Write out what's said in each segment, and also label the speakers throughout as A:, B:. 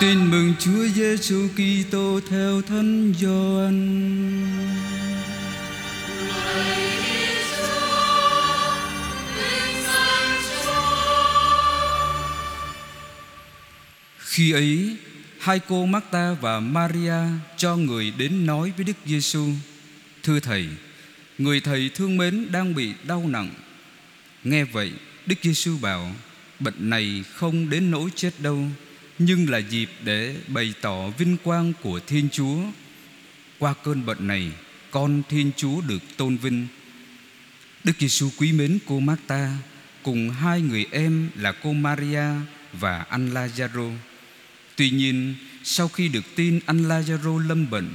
A: Tin mừng Chúa Giêsu Kitô theo Thánh Gioan. Khi ấy, hai cô Marta và Maria cho người đến nói với Đức Giêsu: "Thưa thầy, người thầy thương mến đang bị đau nặng." Nghe vậy, Đức Giêsu bảo: "Bệnh này không đến nỗi chết đâu, nhưng là dịp để bày tỏ vinh quang của Thiên Chúa. Qua cơn bệnh này, con Thiên Chúa được tôn vinh." Đức Giêsu quý mến cô Marta cùng hai người em là cô Maria và anh Lazaro. Tuy nhiên, sau khi được tin anh Lazaro lâm bệnh,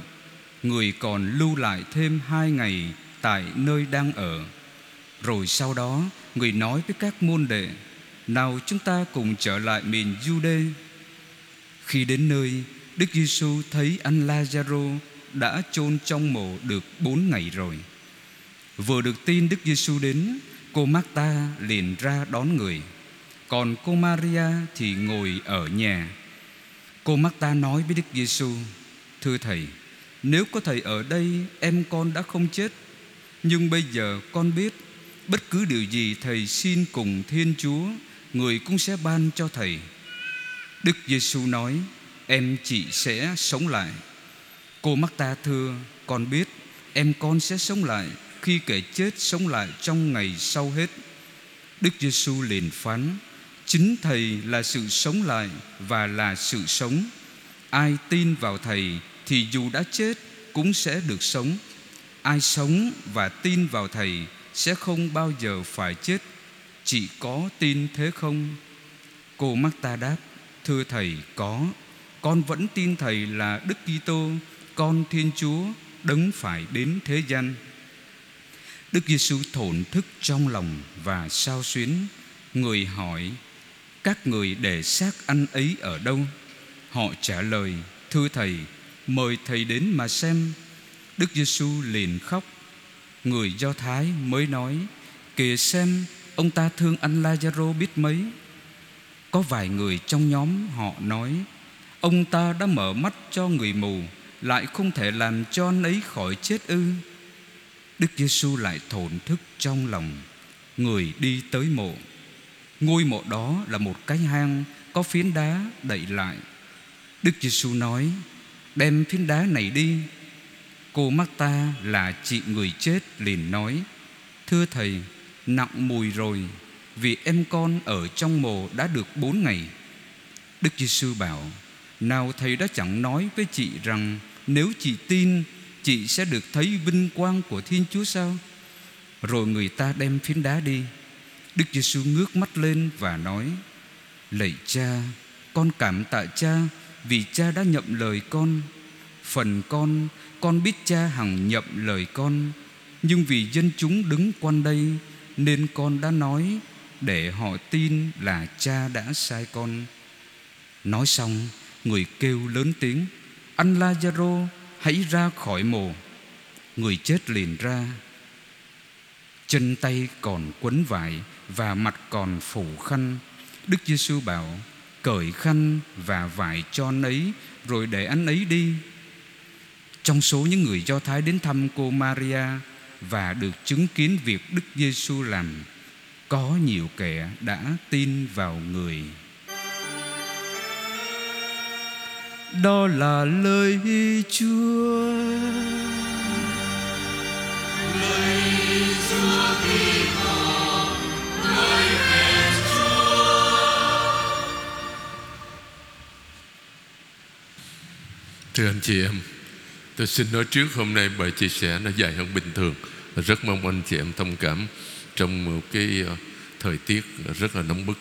A: người còn lưu lại thêm hai ngày tại nơi đang ở. Rồi sau đó, người nói với các môn đệ: "Nào chúng ta cùng trở lại miền Jude." Khi đến nơi, Đức Giêsu thấy anh Lazaro đã chôn trong mộ được bốn ngày rồi. Vừa được tin Đức Giêsu đến, cô Marta liền ra đón người, còn cô Maria thì ngồi ở nhà. Cô Marta nói với Đức Giêsu: "Thưa thầy, nếu có thầy ở đây, em con đã không chết. Nhưng bây giờ con biết bất cứ điều gì thầy xin cùng Thiên Chúa, người cũng sẽ ban cho thầy." Đức Giêsu nói: "Em chị sẽ sống lại." Cô Marta thưa: "Con biết, em con sẽ sống lại khi kẻ chết sống lại trong ngày sau hết." Đức Giêsu liền phán: Chính Thầy là sự sống lại và là sự sống Ai tin vào Thầy thì dù đã chết cũng sẽ được sống Ai sống và tin vào Thầy sẽ không bao giờ phải chết Chỉ có tin thế không? Cô Marta đáp Thưa Thầy có, Con vẫn tin Thầy là Đức Kitô, Con Thiên Chúa, Đấng phải đến thế gian. Đức Giêsu thổn thức trong lòng và sao xuyến, Người hỏi, các người để xác anh ấy ở đâu? Họ trả lời, thưa thầy, mời thầy đến mà xem. Đức giêsu liền khóc. Người do thái mới nói, kìa xem, ông ta thương anh lazaro biết mấy có vài người trong nhóm họ nói ông ta đã mở mắt cho người mù lại không thể làm cho anh ấy khỏi chết ư đức giêsu lại thổn thức trong lòng người đi tới mộ Ngôi mộ đó là một cái hang có phiến đá đậy lại. Đức Giêsu nói: "Đem phiến đá này đi." Cô Marta là chị người chết liền nói: "Thưa thầy, nặng mùi rồi, vì em con ở trong mồ đã được bốn ngày." Đức Giêsu bảo: "Nào thầy đã chẳng nói với chị rằng nếu chị tin, chị sẽ được thấy vinh quang của Thiên Chúa sao?" Rồi người ta đem phiến đá đi. Đức Giêsu ngước mắt lên và nói: Lạy Cha, con cảm tạ Cha vì Cha đã nhậm lời con. Phần con, con biết Cha hằng nhậm lời con, nhưng vì dân chúng đứng quanh đây nên con đã nói để họ tin là Cha đã sai con. Nói xong, người kêu lớn tiếng: Anh Lazaro, hãy ra khỏi mồ. Người chết liền ra, chân tay còn quấn vải và mặt còn phủ khăn đức giêsu bảo cởi khăn và vải cho anh ấy rồi để anh ấy đi trong số những người do thái đến thăm cô maria và được chứng kiến việc đức giêsu làm có nhiều kẻ đã tin vào người. Đó là lời chúa.
B: Lời chúa Kitô Thưa anh chị em, Tôi xin nói trước hôm nay bài chia sẻ nó dài hơn bình thường. Rất mong anh chị em thông cảm. Trong một cái ờ, thời tiết rất là nóng bức.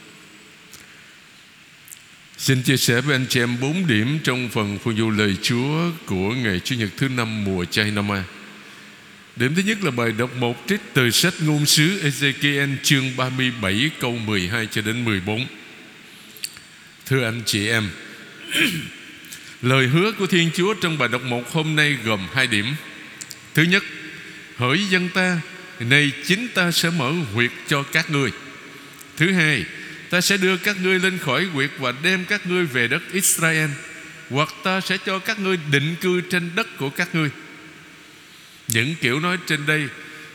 B: Xin chia sẻ với anh chị em bốn điểm Trong phần phù du lời Chúa Của ngày Chủ nhật thứ năm mùa chay năm A. Điểm thứ nhất là bài đọc một trích từ sách ngôn sứ Ezekiel chương 37 câu 12 cho đến 14 Thưa anh chị em, Lời hứa của Thiên Chúa trong bài đọc một hôm nay gồm hai điểm. Thứ nhất, Hỡi dân ta này chính ta sẽ mở huyệt cho các ngươi. Thứ hai, Ta sẽ đưa các ngươi lên khỏi huyệt Và đem các ngươi về đất Israel, Hoặc ta sẽ cho các ngươi định cư trên đất của các ngươi. Những kiểu nói trên đây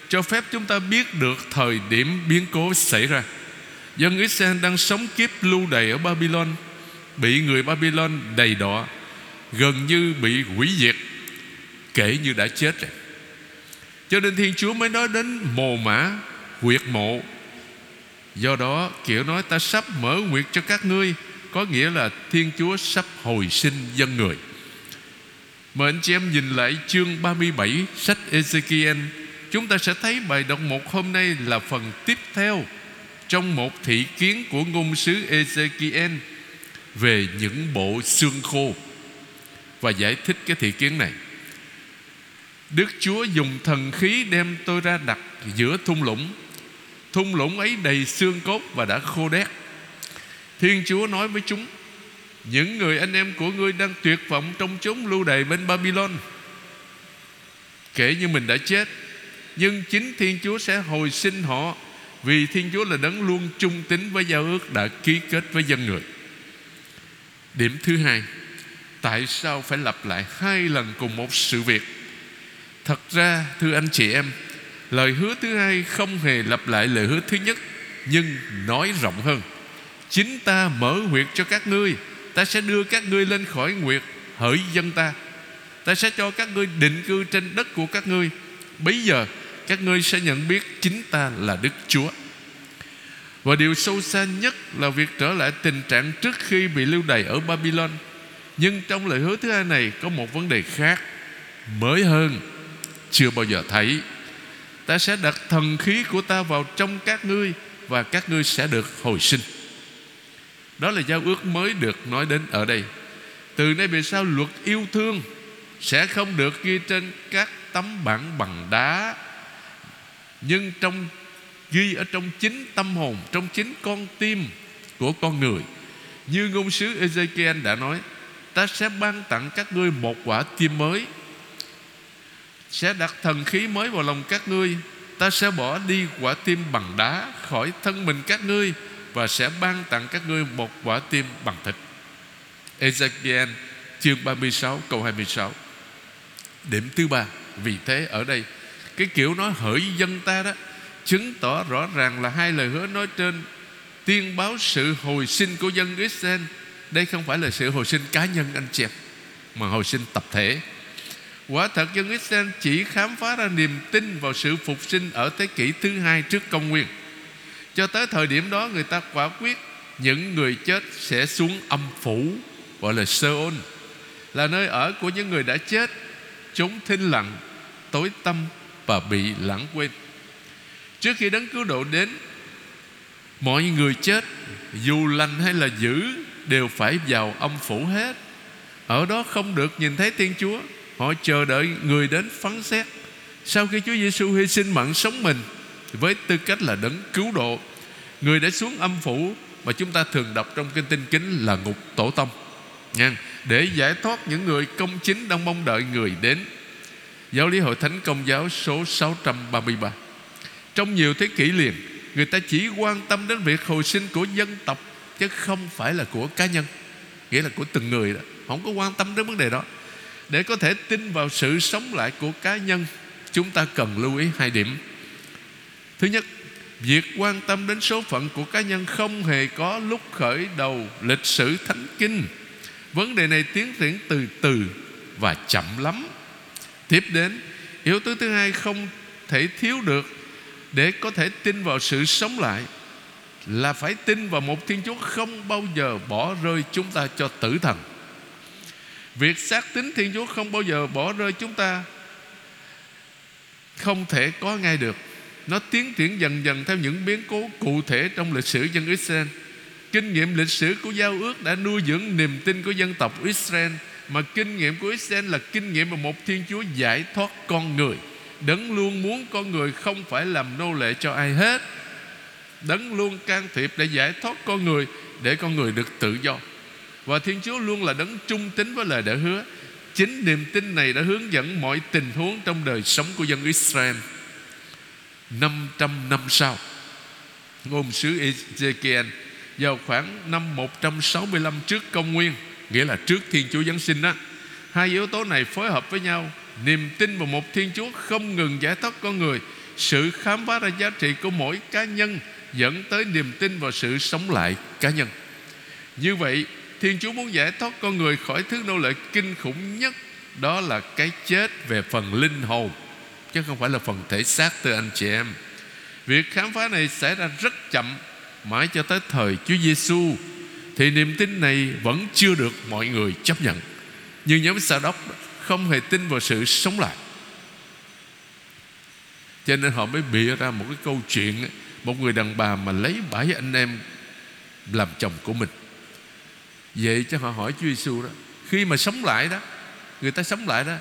B: Cho phép chúng ta biết được thời điểm biến cố xảy ra. Dân Israel đang sống kiếp lưu đày ở Babylon, Bị người Babylon đầy đọa Gần như bị hủy diệt, Kể như đã chết rồi. Cho nên Thiên Chúa mới nói đến mồ mã Quyệt mộ. Do đó, kiểu nói ta sắp mở nguyệt cho các ngươi, Có nghĩa là Thiên Chúa sắp hồi sinh dân người. Mời anh chị em nhìn lại chương 37 sách Ezekiel, Chúng ta sẽ thấy bài đọc một hôm nay là phần tiếp theo Trong một thị kiến của ngôn sứ Ezekiel Về những bộ xương khô. Và giải thích cái thị kiến này. Đức Chúa dùng thần khí đem tôi ra đặt giữa thung lũng. Thung lũng ấy đầy xương cốt và đã khô đét. Thiên Chúa nói với chúng, Những người anh em của ngươi đang tuyệt vọng Trong chốn lưu đày bên Babylon Kể như mình đã chết, Nhưng chính Thiên Chúa sẽ hồi sinh họ, Vì Thiên Chúa là đấng luôn trung tín với giao ước Đã ký kết với dân người. Điểm thứ hai, Tại sao phải lặp lại hai lần cùng một sự việc? Thật ra, thưa anh chị em, Lời hứa thứ hai không hề lặp lại lời hứa thứ nhất, Nhưng nói rộng hơn. Chính ta mở huyệt cho các ngươi, Ta sẽ đưa các ngươi lên khỏi nguyệt, Hỡi dân ta. Ta sẽ cho các ngươi định cư trên đất của các ngươi. Bây giờ, các ngươi sẽ nhận biết Chính ta là Đức Chúa. Và điều sâu xa nhất Là việc trở lại tình trạng trước khi bị lưu đày ở Babylon. Nhưng trong lời hứa thứ hai này Có một vấn đề khác Mới hơn. Chưa bao giờ thấy. Ta sẽ đặt thần khí của ta vào trong các ngươi Và các ngươi sẽ được hồi sinh. Đó là giao ước mới được nói đến ở đây. Từ nay về sau, luật yêu thương Sẽ không được ghi trên các tấm bảng bằng đá, Nhưng trong, ghi ở trong chính tâm hồn, Trong chính con tim của con người. Như ngôn sứ Ezekiel đã nói, Ta sẽ ban tặng các ngươi một quả tim mới sẽ đặt thần khí mới vào lòng các ngươi. Ta sẽ bỏ đi quả tim bằng đá khỏi thân mình các ngươi và sẽ ban tặng các ngươi một quả tim bằng thịt. Ezekiel chương 36 câu 26 Điểm thứ ba, Vì thế ở đây, Cái kiểu nói hỡi dân ta đó, Chứng tỏ rõ ràng là hai lời hứa nói trên Tiên báo sự hồi sinh của dân Israel. Đây không phải là sự hồi sinh cá nhân anh chị em, Mà hồi sinh tập thể. Quả thật dân Israel chỉ khám phá ra niềm tin vào sự phục sinh ở thế kỷ thứ hai trước công nguyên. Cho tới thời điểm đó, người ta quả quyết những người chết sẽ xuống âm phủ, gọi là Seol, là nơi ở của những người đã chết, chúng thinh lặng, tối tâm và bị lãng quên. Trước khi đấng cứu độ đến, mọi người chết, dù lành hay là dữ, đều phải vào âm phủ hết. Ở đó không được nhìn thấy thiên chúa. Họ chờ đợi người đến phán xét. Sau khi Chúa Giêsu hy sinh mạng sống mình, Với tư cách là đấng cứu độ, Người đã xuống âm phủ Mà chúng ta thường đọc trong kinh tinh kính là ngục tổ tông. Nha, Để giải thoát những người công chính Đang mong đợi người đến. Giáo lý hội thánh công giáo số 633 Trong nhiều thế kỷ liền, Người ta chỉ quan tâm đến việc hồi sinh của dân tộc, Chứ không phải là của cá nhân, Nghĩa là của từng người đó. Không có quan tâm đến vấn đề đó để có thể tin vào sự sống lại của cá nhân, chúng ta cần lưu ý hai điểm. Thứ nhất, việc quan tâm đến số phận của cá nhân không hề có lúc khởi đầu lịch sử thánh kinh. Vấn đề này tiến triển từ từ và chậm lắm. Tiếp đến, yếu tố thứ hai không thể thiếu được để có thể tin vào sự sống lại là phải tin vào một thiên chúa không bao giờ bỏ rơi chúng ta cho tử thần. Việc xác tín Thiên Chúa không bao giờ bỏ rơi chúng ta. Không thể có ngay được. Nó tiến triển dần dần theo những biến cố cụ thể trong lịch sử dân Israel. Kinh nghiệm lịch sử của giao ước đã nuôi dưỡng niềm tin của dân tộc Israel, Mà kinh nghiệm của Israel là kinh nghiệm mà một Thiên Chúa giải thoát con người, Đấng luôn muốn con người không phải làm nô lệ cho ai hết. Đấng luôn can thiệp để giải thoát con người, Để con người được tự do và Thiên Chúa luôn là đấng trung tín với lời đã hứa. Chính niềm tin này đã hướng dẫn mọi tình huống trong đời sống của dân Israel. 500 năm sau, Ngôn sứ Ezekiel Vào khoảng năm 165 trước công nguyên, Nghĩa là trước Thiên Chúa Giáng sinh đó Hai yếu tố này phối hợp với nhau. Niềm tin vào một Thiên Chúa không ngừng giải thoát con người, Sự khám phá ra giá trị của mỗi cá nhân Dẫn tới niềm tin vào sự sống lại cá nhân. Như vậy Thiên Chúa muốn giải thoát con người khỏi thứ nô lệ kinh khủng nhất, Đó là cái chết về phần linh hồn, Chứ không phải là phần thể xác từ anh chị em. Việc khám phá này xảy ra rất chậm, Mãi cho tới thời Chúa Giêsu Thì niềm tin này vẫn chưa được mọi người chấp nhận. Nhưng nhóm Sa đốc không hề tin vào sự sống lại. Cho nên họ mới bịa ra một cái câu chuyện, Một người đàn bà mà lấy bảy anh em Làm chồng của mình. Vậy cho họ hỏi Chúa Giêsu đó. Khi mà sống lại đó Người ta sống lại đó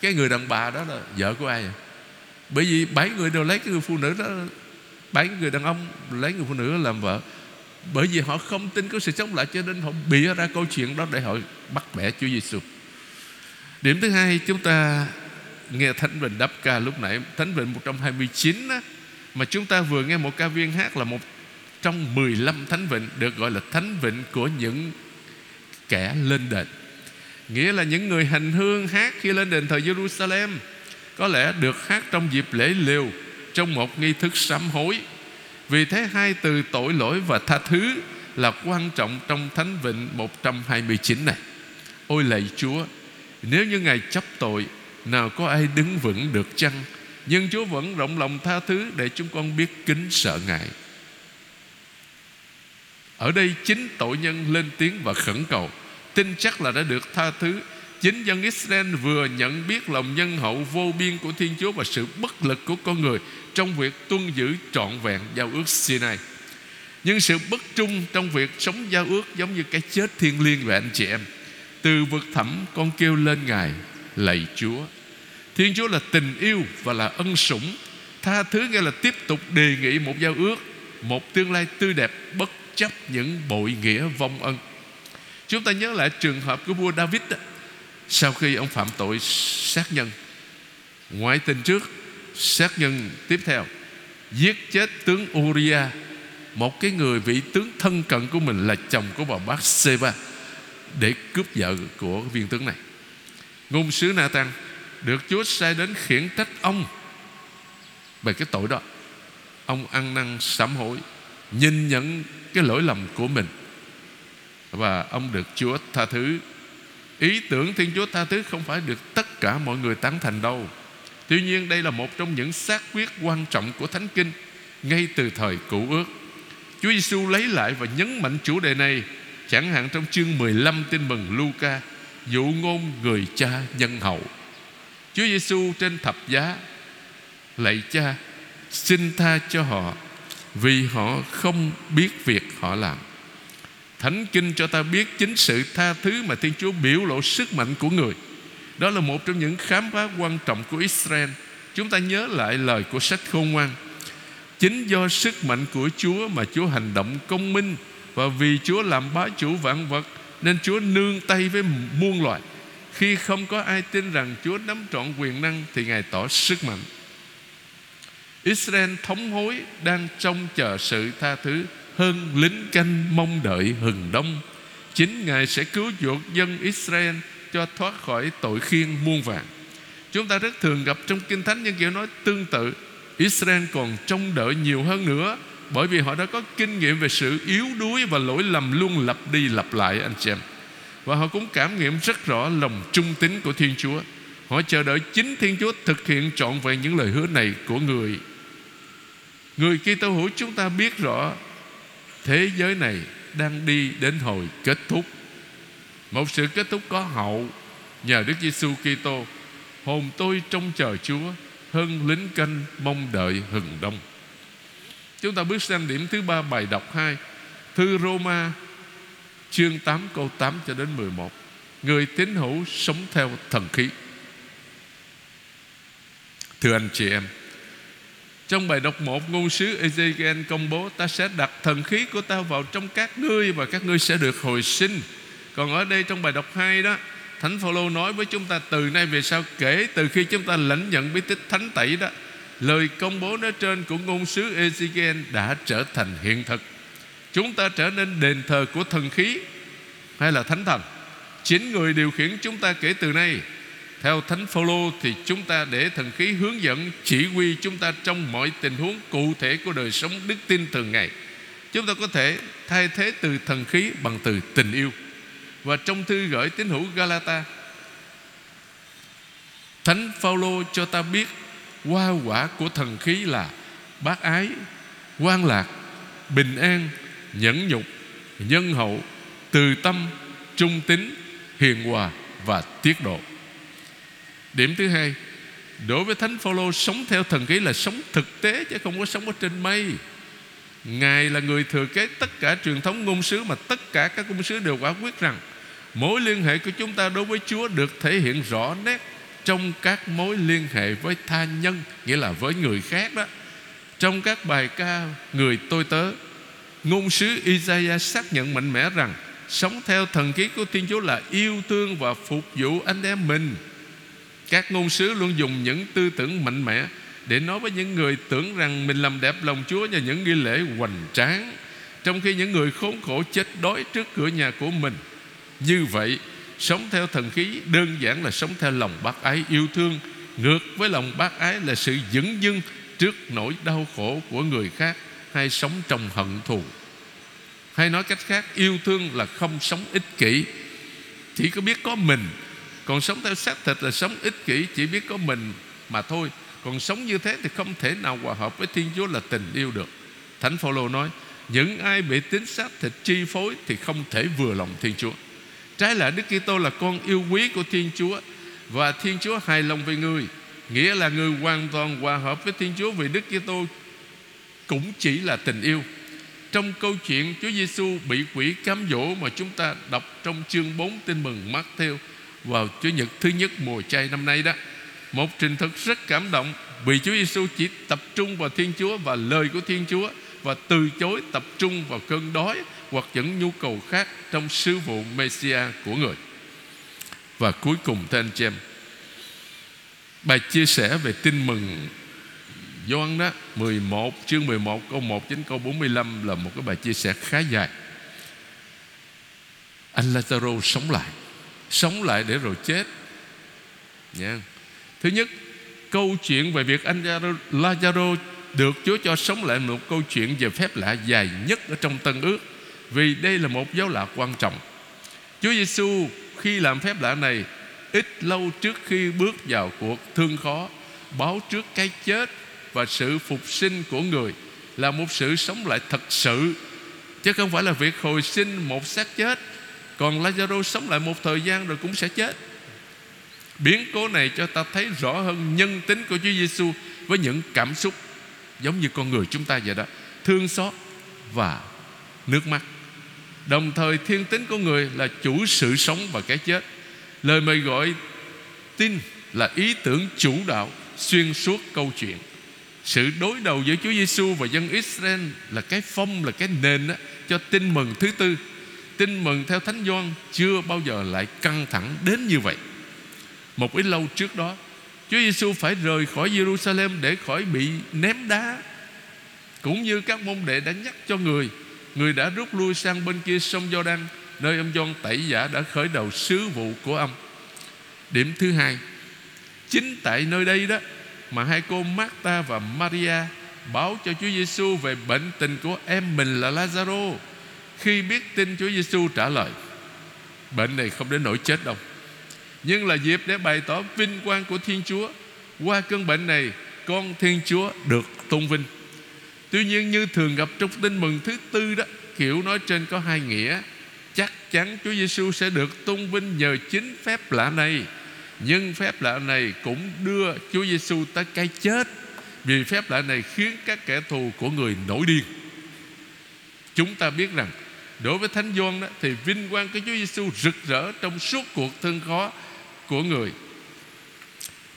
B: Cái người đàn bà đó là vợ của ai vậy? Bởi vì bảy người đều lấy cái người phụ nữ đó Bảy người đàn ông lấy người phụ nữ làm vợ. Bởi vì họ không tin có sự sống lại Cho nên họ bịa ra câu chuyện đó Để họ bắt bẻ Chúa Giêsu Điểm thứ hai chúng ta nghe Thánh Vịnh đáp ca lúc nãy. Thánh Vịnh 129 á, Mà chúng ta vừa nghe một ca viên hát là một trong 15 thánh vịnh được gọi là thánh vịnh của những kẻ lên đền. Nghĩa là những người hành hương hát khi lên đền thờ Jerusalem, có lẽ được hát trong dịp lễ liều trong một nghi thức sám hối. Vì thế hai từ tội lỗi và tha thứ là quan trọng trong thánh vịnh 129 này. Ôi lạy Chúa, nếu như Ngài chấp tội, nào có ai đứng vững được chăng? Nhưng Chúa vẫn rộng lòng tha thứ để chúng con biết kính sợ Ngài ở đây chính tội nhân lên tiếng và khẩn cầu. Tin chắc là đã được tha thứ. Chính dân Israel vừa nhận biết lòng nhân hậu vô biên của Thiên Chúa Và sự bất lực của con người Trong việc tuân giữ trọn vẹn giao ước Sinai. Nhưng sự bất trung trong việc sống giao ước Giống như cái chết thiên liêng về anh chị em. Từ vực thẳm con kêu lên Ngài, Lạy Chúa. Thiên Chúa là tình yêu và là ân sủng. Tha thứ nghĩa là tiếp tục đề nghị một giao ước, Một tương lai tươi đẹp bất chấp những bội nghĩa vong ân. Chúng ta nhớ lại trường hợp của vua David đó. Sau khi ông phạm tội sát nhân, Ngoại tình trước, Sát nhân tiếp theo, Giết chết tướng Uriah, Một cái người vị tướng thân cận của mình Là chồng của bà bác Seba Để cướp vợ của viên tướng này. Ngôn sứ Nathan Được Chúa sai đến khiển trách ông Về cái tội đó. Ông ăn năn sám hối. Nhìn nhận cái lỗi lầm của mình. Và ông được Chúa tha thứ. Ý tưởng Thiên Chúa tha thứ không phải được tất cả mọi người tán thành đâu. Tuy nhiên, đây là một trong những xác quyết quan trọng của Thánh Kinh ngay từ thời cũ ước. Chúa Giêsu lấy lại và nhấn mạnh chủ đề này, chẳng hạn trong chương 15 tin mừng Luca, dụ ngôn người cha nhân hậu. Chúa Giêsu trên thập giá lạy cha, xin tha cho họ vì họ không biết việc họ làm. Thánh Kinh cho ta biết chính sự tha thứ mà Thiên Chúa biểu lộ sức mạnh của người. Đó là một trong những khám phá quan trọng của Israel. Chúng ta nhớ lại lời của sách khôn ngoan. Chính do sức mạnh của Chúa mà Chúa hành động công minh Và vì Chúa làm bá chủ vạn vật Nên Chúa nương tay với muôn loài. Khi không có ai tin rằng Chúa nắm trọn quyền năng Thì Ngài tỏ sức mạnh. Israel thống hối đang trông chờ sự tha thứ hơn lính canh mong đợi hừng đông. Chính Ngài sẽ cứu chuộc dân Israel cho thoát khỏi tội khiên muôn vàng. Chúng ta rất thường gặp trong Kinh Thánh những kiểu nói tương tự. Israel còn trông đợi nhiều hơn nữa, bởi vì họ đã có kinh nghiệm về sự yếu đuối và lỗi lầm luôn lặp đi lặp lại, anh chị em. Và họ cũng cảm nghiệm rất rõ lòng trung tín của Thiên Chúa. Họ chờ đợi chính Thiên Chúa thực hiện trọn vẹn những lời hứa này của người. Người Kitô hữu chúng ta biết rõ, Thế giới này đang đi đến hồi kết thúc. Một sự kết thúc có hậu, Nhờ Đức Giêsu Kitô, Hồn tôi trông chờ Chúa Hơn lính canh mong đợi hừng đông. Chúng ta bước sang điểm thứ ba bài đọc 2 Thư Roma, Chương 8 câu 8 cho đến 11 Người tín hữu sống theo thần khí. Thưa anh chị em, trong bài đọc một, ngôn sứ Ezekiel công bố Ta sẽ đặt thần khí của ta vào trong các ngươi Và các ngươi sẽ được hồi sinh. Còn ở đây trong bài đọc 2 đó, Thánh Phaolô nói với chúng ta từ nay về sau, Kể từ khi chúng ta lãnh nhận bí tích thánh tẩy đó, Lời công bố nói trên của ngôn sứ Ezekiel Đã trở thành hiện thực. Chúng ta trở nên đền thờ của thần khí Hay là thánh thần. Chính người điều khiển chúng ta kể từ nay theo thánh phaolô thì chúng ta để thần khí hướng dẫn chỉ huy chúng ta trong mọi tình huống cụ thể của đời sống đức tin thường ngày chúng ta có thể thay thế từ thần khí bằng từ tình yêu và trong thư gửi tín hữu Galata Thánh Phaolô cho ta biết hoa quả của thần khí là bác ái, quan lạc, bình an, nhẫn nhục, nhân hậu, từ tâm, trung tín, hiền hòa và tiết độ. Điểm thứ hai, đối với Thánh Phaolô sống theo thần khí là sống thực tế chứ không có sống ở trên mây. Ngài là người thừa kế tất cả truyền thống ngôn sứ mà tất cả các ngôn sứ đều quả quyết rằng mối liên hệ của chúng ta đối với Chúa được thể hiện rõ nét trong các mối liên hệ với tha nhân nghĩa là với người khác đó trong các bài ca người tôi tớ ngôn sứ Isaiah xác nhận mạnh mẽ rằng sống theo thần khí của Thiên Chúa là yêu thương và phục vụ anh em mình các ngôn sứ luôn dùng những tư tưởng mạnh mẽ để nói với những người tưởng rằng mình làm đẹp lòng Chúa nhờ những nghi lễ hoành tráng. Trong khi những người khốn khổ chết đói trước cửa nhà của mình, như vậy, Sống theo thần khí đơn giản là sống theo lòng bác ái yêu thương, Ngược với lòng bác ái là sự dững dưng Trước nỗi đau khổ của người khác Hay sống trong hận thù. Hay nói cách khác, Yêu thương là không sống ích kỷ. Chỉ có biết có mình còn sống theo xác thịt là sống ích kỷ, Chỉ biết có mình mà thôi. Còn sống như thế thì không thể nào hòa hợp với Thiên Chúa là tình yêu được. Thánh Phaolô nói, Những ai bị tính xác thịt chi phối Thì không thể vừa lòng Thiên Chúa. Trái lại, Đức Kitô là con yêu quý của Thiên Chúa Và Thiên Chúa hài lòng về người. Nghĩa là người hoàn toàn hòa hợp với Thiên Chúa Vì Đức Kitô cũng chỉ là tình yêu. Trong câu chuyện Chúa Giêsu bị quỷ cám dỗ Mà chúng ta đọc trong chương 4 tin mừng Matthew vào chủ Nhật thứ nhất mùa chay năm nay đó Một trình thực rất cảm động Vì Chúa Giêsu chỉ tập trung vào Thiên Chúa Và lời của Thiên Chúa Và từ chối tập trung vào cơn đói hoặc những nhu cầu khác trong sứ vụ Messia của người. Và cuối cùng thưa anh chị em, bài chia sẻ về tin mừng Gioan đó 11 chương 11 câu 1 đến câu 45 là một cái bài chia sẻ khá dài. Anh Lazaro sống lại, sống lại để rồi chết. Nha. Thứ nhất, câu chuyện về việc anh Lazaro được Chúa cho sống lại một câu chuyện về phép lạ dài nhất ở trong Tân ước vì đây là một dấu lạ quan trọng Chúa Giêsu khi làm phép lạ này Ít lâu trước khi bước vào cuộc thương khó Báo trước cái chết Và sự phục sinh của người Là một sự sống lại thật sự Chứ không phải là việc hồi sinh một xác chết còn Lazaro sống lại một thời gian rồi cũng sẽ chết. Biến cố này cho ta thấy rõ hơn nhân tính của Chúa Giêsu Với những cảm xúc Giống như con người chúng ta vậy đó. Thương xót và nước mắt. Đồng thời thiên tính của người là chủ sự sống và cái chết. Lời mời gọi tin là ý tưởng chủ đạo xuyên suốt câu chuyện. Sự đối đầu giữa Chúa Giêsu và dân Israel Là cái phong, là cái nền đó, cho tin mừng thứ tư. Tin mừng theo Thánh Doan chưa bao giờ lại căng thẳng đến như vậy. Một ít lâu trước đó, Chúa Giêsu phải rời khỏi Jerusalem để khỏi bị ném đá. Cũng như các môn đệ đã nhắc cho người Người đã rút lui sang bên kia sông Giođan Nơi ông Gioan tẩy giả đã khởi đầu sứ vụ của ông. Điểm thứ hai, Chính tại nơi đây đó Mà hai cô Marta và Maria Báo cho Chúa Giêsu về bệnh tình của em mình là Lazaro. Khi biết tin Chúa Giêsu trả lời, Bệnh này không đến nỗi chết đâu. Nhưng là dịp để bày tỏ vinh quang của Thiên Chúa, Qua cơn bệnh này, Con Thiên Chúa được tôn vinh. Tuy nhiên như thường gặp trong tin mừng thứ tư đó, Kiểu nói trên có hai nghĩa. Chắc chắn Chúa Giêsu sẽ được tôn vinh nhờ chính phép lạ này. Nhưng phép lạ này cũng đưa Chúa Giêsu tới cái chết, Vì phép lạ này khiến các kẻ thù của người nổi điên. Chúng ta biết rằng Đối với Thánh Doan đó, Thì vinh quang của Chúa Giêsu rực rỡ Trong suốt cuộc thương khó của người.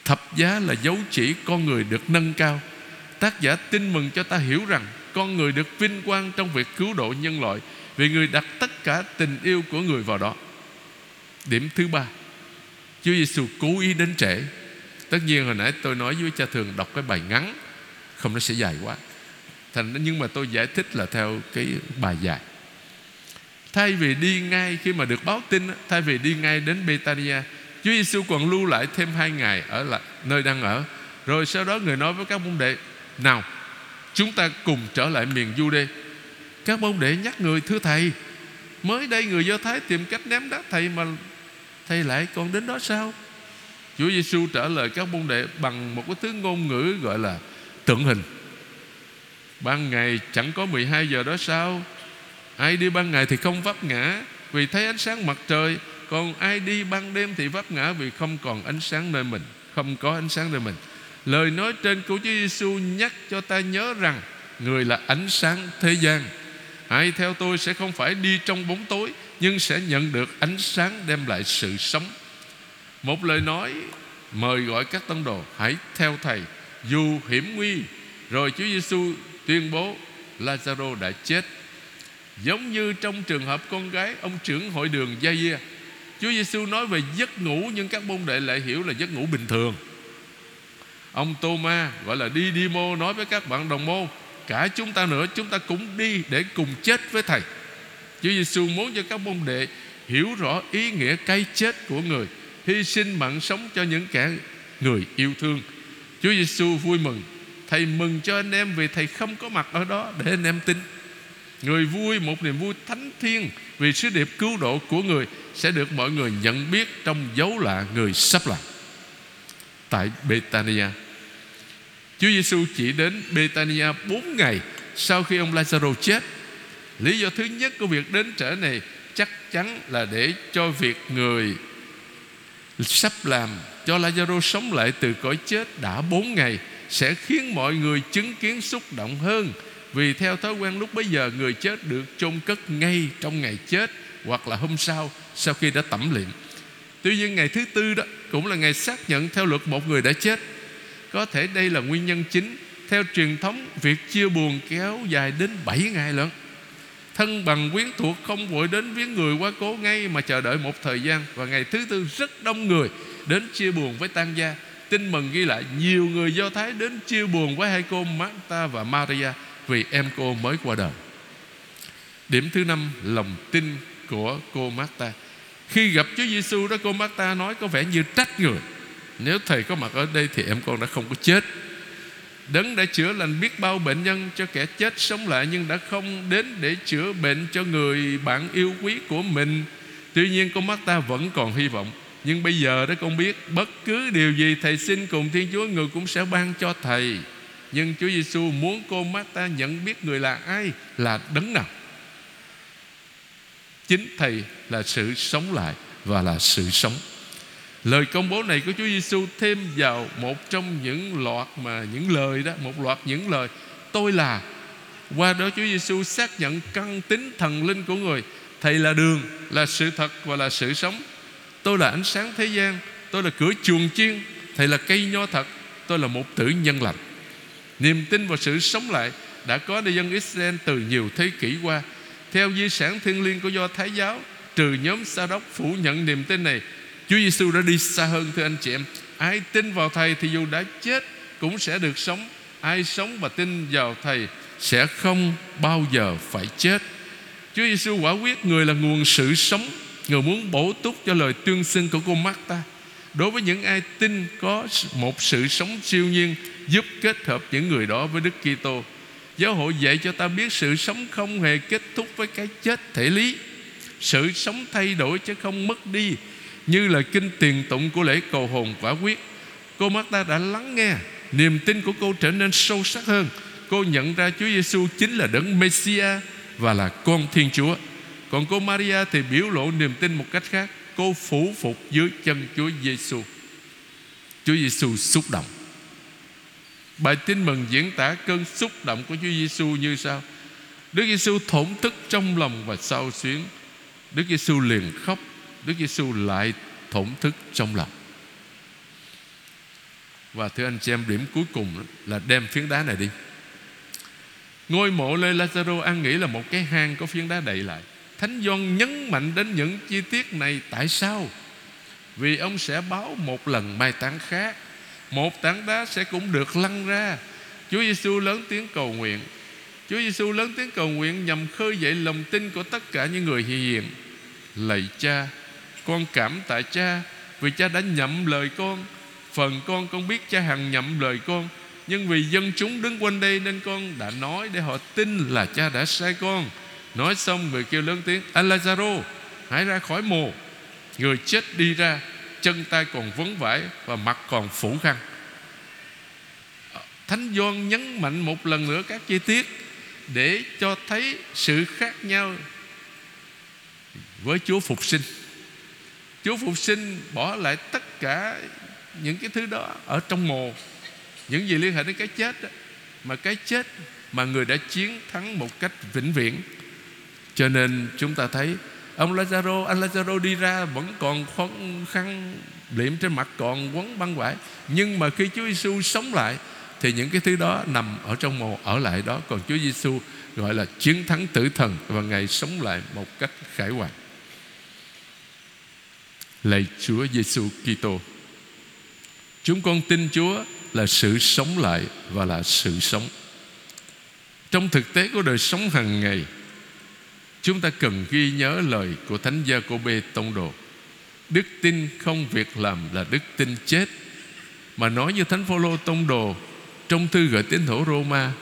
B: Thập giá là dấu chỉ con người được nâng cao. Tác giả tin mừng cho ta hiểu rằng Con người được vinh quang trong việc cứu độ nhân loại Vì người đặt tất cả tình yêu của người vào đó. Điểm thứ ba, Chúa Giêsu cố ý đến trễ. Tất nhiên hồi nãy tôi nói với cha thường đọc cái bài ngắn, Không, nó sẽ dài quá. Thành Nhưng mà tôi giải thích là theo cái bài dài. Thay vì đi ngay khi mà được báo tin Thay vì đi ngay đến Betania, Chúa Giêsu còn lưu lại thêm hai ngày Ở lại nơi đang ở. Rồi sau đó người nói với các môn đệ, Nào, chúng ta cùng trở lại miền Jude Các môn đệ nhắc người, Thưa thầy, Mới đây người Do Thái tìm cách ném đá thầy Mà thầy lại còn đến đó sao? Chúa Giêsu trả lời các môn đệ Bằng một cái thứ ngôn ngữ gọi là Tượng hình. Ban ngày chẳng có 12 giờ đó sao? Ai đi ban ngày thì không vấp ngã, Vì thấy ánh sáng mặt trời. Còn ai đi ban đêm thì vấp ngã, Vì không còn ánh sáng nơi mình, Không có ánh sáng nơi mình. Lời nói trên của Chúa Giêsu nhắc cho ta nhớ rằng, Người là ánh sáng thế gian. Ai theo tôi sẽ không phải đi trong bóng tối, Nhưng sẽ nhận được ánh sáng đem lại sự sống. Một lời nói, mời gọi các tông đồ, Hãy theo Thầy, Dù hiểm nguy. Rồi Chúa Giêsu tuyên bố, Lazaro đã chết. Giống như trong trường hợp con gái, Ông trưởng hội đường gia Chúa Giêsu nói về giấc ngủ Nhưng các môn đệ lại hiểu là giấc ngủ bình thường. Ông Tô-ma, gọi là đi đi mô Nói với các bạn đồng môn, Cả chúng ta nữa, chúng ta cũng đi Để cùng chết với Thầy. Chúa Giêsu muốn cho các môn đệ Hiểu rõ ý nghĩa cái chết của người, Hy sinh mạng sống cho những kẻ người yêu thương. Chúa Giêsu vui mừng, Thầy mừng cho anh em vì thầy không có mặt ở đó Để anh em tin. Người vui, một niềm vui thánh thiên Vì sứ điệp cứu độ của người Sẽ được mọi người nhận biết Trong dấu lạ người sắp làm. Tại Betania Chúa Giêsu chỉ đến Betania 4 ngày Sau khi ông Lazaro chết. Lý do thứ nhất của việc đến trở này Chắc chắn là để cho việc người Sắp làm Cho Lazaro sống lại từ cõi chết Đã 4 ngày Sẽ khiến mọi người chứng kiến xúc động hơn vì theo thói quen lúc bấy giờ, Người chết được chôn cất ngay trong ngày chết Hoặc là hôm sau Sau khi đã tẩm liệm. Tuy nhiên, ngày thứ tư đó Cũng là ngày xác nhận theo luật một người đã chết. Có thể đây là nguyên nhân chính. Theo truyền thống, Việc chia buồn kéo dài đến 7 ngày lận. Thân bằng quyến thuộc không vội đến viếng người quá cố ngay Mà chờ đợi một thời gian. Và ngày thứ tư rất đông người Đến chia buồn với tan gia. Tin mừng ghi lại, Nhiều người Do Thái đến chia buồn với hai cô Martha và Maria vì em cô mới qua đời. Điểm thứ năm, Lòng tin của cô Marta Khi gặp Chúa Giêsu đó, cô Marta nói có vẻ như trách người. Nếu thầy có mặt ở đây Thì em con đã không có chết. Đấng đã chữa lành biết bao bệnh nhân Cho kẻ chết sống lại Nhưng đã không đến để chữa bệnh cho người bạn yêu quý của mình. Tuy nhiên, cô Marta vẫn còn hy vọng. Nhưng bây giờ đó, con biết Bất cứ điều gì thầy xin cùng Thiên Chúa, Người cũng sẽ ban cho thầy nhưng Chúa Giêsu muốn cô Marta nhận biết người là ai Là đấng nào Chính Thầy là sự sống lại Và là sự sống Lời công bố này của Chúa Giêsu thêm vào một trong những loạt mà những lời đó, một loạt những lời tôi là. Qua đó Chúa Giêsu xác nhận căn tính thần linh của người. Thầy là đường, là sự thật và là sự sống. Tôi là ánh sáng thế gian, tôi là cửa chuồng chiên, thầy là cây nho thật, tôi là một tử nhân lành. Niềm tin vào sự sống lại đã có nơi dân Israel từ nhiều thế kỷ qua. Theo di sản thiên liêng của do Thái giáo, trừ nhóm Sa đốc phủ nhận niềm tin này, Chúa Giêsu đã đi xa hơn thưa anh chị em. Ai tin vào Thầy thì dù đã chết cũng sẽ được sống. Ai sống và tin vào Thầy sẽ không bao giờ phải chết. Chúa Giêsu quả quyết người là nguồn sự sống, người muốn bổ túc cho lời tuyên xưng của cô Marta. Đối với những ai tin có một sự sống siêu nhiên giúp kết hợp những người đó với Đức Kitô. Giáo hội dạy cho ta biết sự sống không hề kết thúc với cái chết thể lý. Sự sống thay đổi chứ không mất đi như là kinh tiền tụng của lễ cầu hồn quả quyết. Cô Marta đã lắng nghe, niềm tin của cô trở nên sâu sắc hơn. Cô nhận ra Chúa Giêsu chính là đấng Messia và là con Thiên Chúa. Còn cô Maria thì biểu lộ niềm tin một cách khác. Cô phủ phục dưới chân Chúa Giêsu. Chúa Giêsu xúc động. Bài tin mừng diễn tả cơn xúc động của Chúa Giêsu như sau. Đức Giêsu thổn thức trong lòng và sao xuyến. Đức Giêsu liền khóc. Đức Giêsu lại thổn thức trong lòng. Và thưa anh chị em, điểm cuối cùng là đem phiến đá này đi. Ngôi mộ Lê Lazaro an nghĩ là một cái hang có phiến đá đậy lại. Thánh Gioan nhấn mạnh đến những chi tiết này Tại sao? Vì ông sẽ báo một lần mai táng khác một tảng đá sẽ cũng được lăn ra Chúa Giêsu lớn tiếng cầu nguyện Chúa Giêsu lớn tiếng cầu nguyện nhằm khơi dậy lòng tin của tất cả những người hiền. Lạy Cha, con cảm tạ Cha vì Cha đã nhậm lời con. Phần con con biết Cha hằng nhậm lời con, nhưng vì dân chúng đứng quanh đây nên con đã nói để họ tin là Cha đã sai con. Nói xong người kêu lớn tiếng, Anh Lazaro, hãy ra khỏi mồ. Người chết đi ra, chân tay còn vấn vải và mặt còn phủ khăn. Thánh Gioan nhấn mạnh một lần nữa các chi tiết để cho thấy sự khác nhau với Chúa phục sinh. Chúa phục sinh bỏ lại tất cả những cái thứ đó ở trong mồ, những gì liên hệ đến cái chết đó. mà cái chết mà người đã chiến thắng một cách vĩnh viễn. Cho nên chúng ta thấy ông Lazaro, anh Lazaro đi ra vẫn còn khăn khăn liệm trên mặt còn quấn băng vải, nhưng mà khi Chúa Giêsu sống lại thì những cái thứ đó nằm ở trong mồ ở lại đó. Còn Chúa Giêsu gọi là chiến thắng tử thần và ngài sống lại một cách khải hoàn. Lạy Chúa Giêsu Kitô chúng con tin Chúa là sự sống lại và là sự sống. Trong thực tế của đời sống hàng ngày chúng ta cần ghi nhớ lời của thánh gia cô bê tông đồ. Đức tin không việc làm là đức tin chết. Mà nói như thánh phaolô tông đồ, trong thư gửi tín hữu Roma,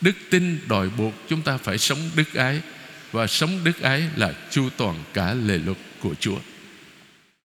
B: Đức tin đòi buộc chúng ta phải sống đức ái, Và sống đức ái là chu toàn cả lề luật của Chúa.